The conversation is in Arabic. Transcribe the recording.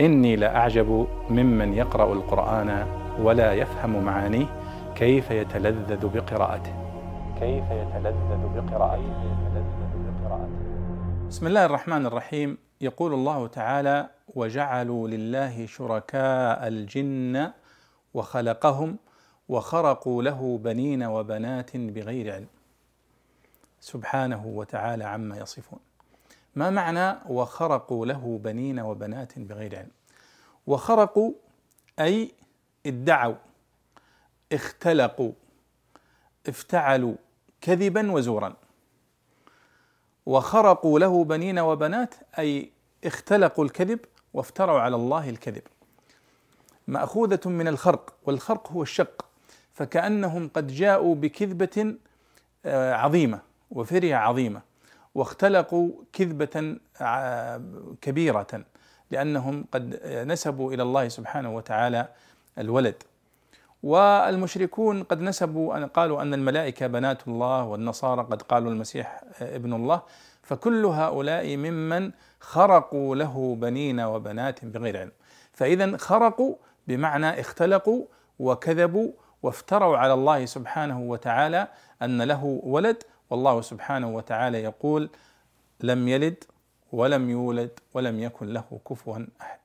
إني لأعجب ممن يقرأ القرآن ولا يفهم معانيه كيف يتلذذ بقراءته. كيف يتلذذ بقراءته. بسم الله الرحمن الرحيم. يقول الله تعالى وجعلوا لله شركاء الجن وخلقهم وخرقوا له بنين وبنات بغير علم. سبحانه وتعالى عما يصفون. ما معنى وخرقوا له بنين وبنات بغير علم؟ وخرقوا أي ادعوا اختلقوا افتعلوا كذبا وزورا. وخرقوا له بنين وبنات أي اختلقوا الكذب وافتروا على الله الكذب. مأخوذة من الخرق والخرق هو الشق. فكأنهم قد جاءوا بكذبة آه، عظيمة وفريه عظيمة. واختلقوا كذبة آه، كبيرة لأنهم قد نسبوا إلى الله سبحانه وتعالى الولد. والمشركون قد نسبوا أن قالوا أن الملائكة بنات الله والنصارى قد قالوا المسيح ابن الله. فكل هؤلاء ممن خرقوا له بنين وبنات بغير علم. فإذا خرقوا بمعنى اختلقوا وكذبوا وافتروا على الله سبحانه وتعالى أن له ولد والله سبحانه وتعالى يقول لم يلد ولم يولد ولم يكن له كفوا أحد.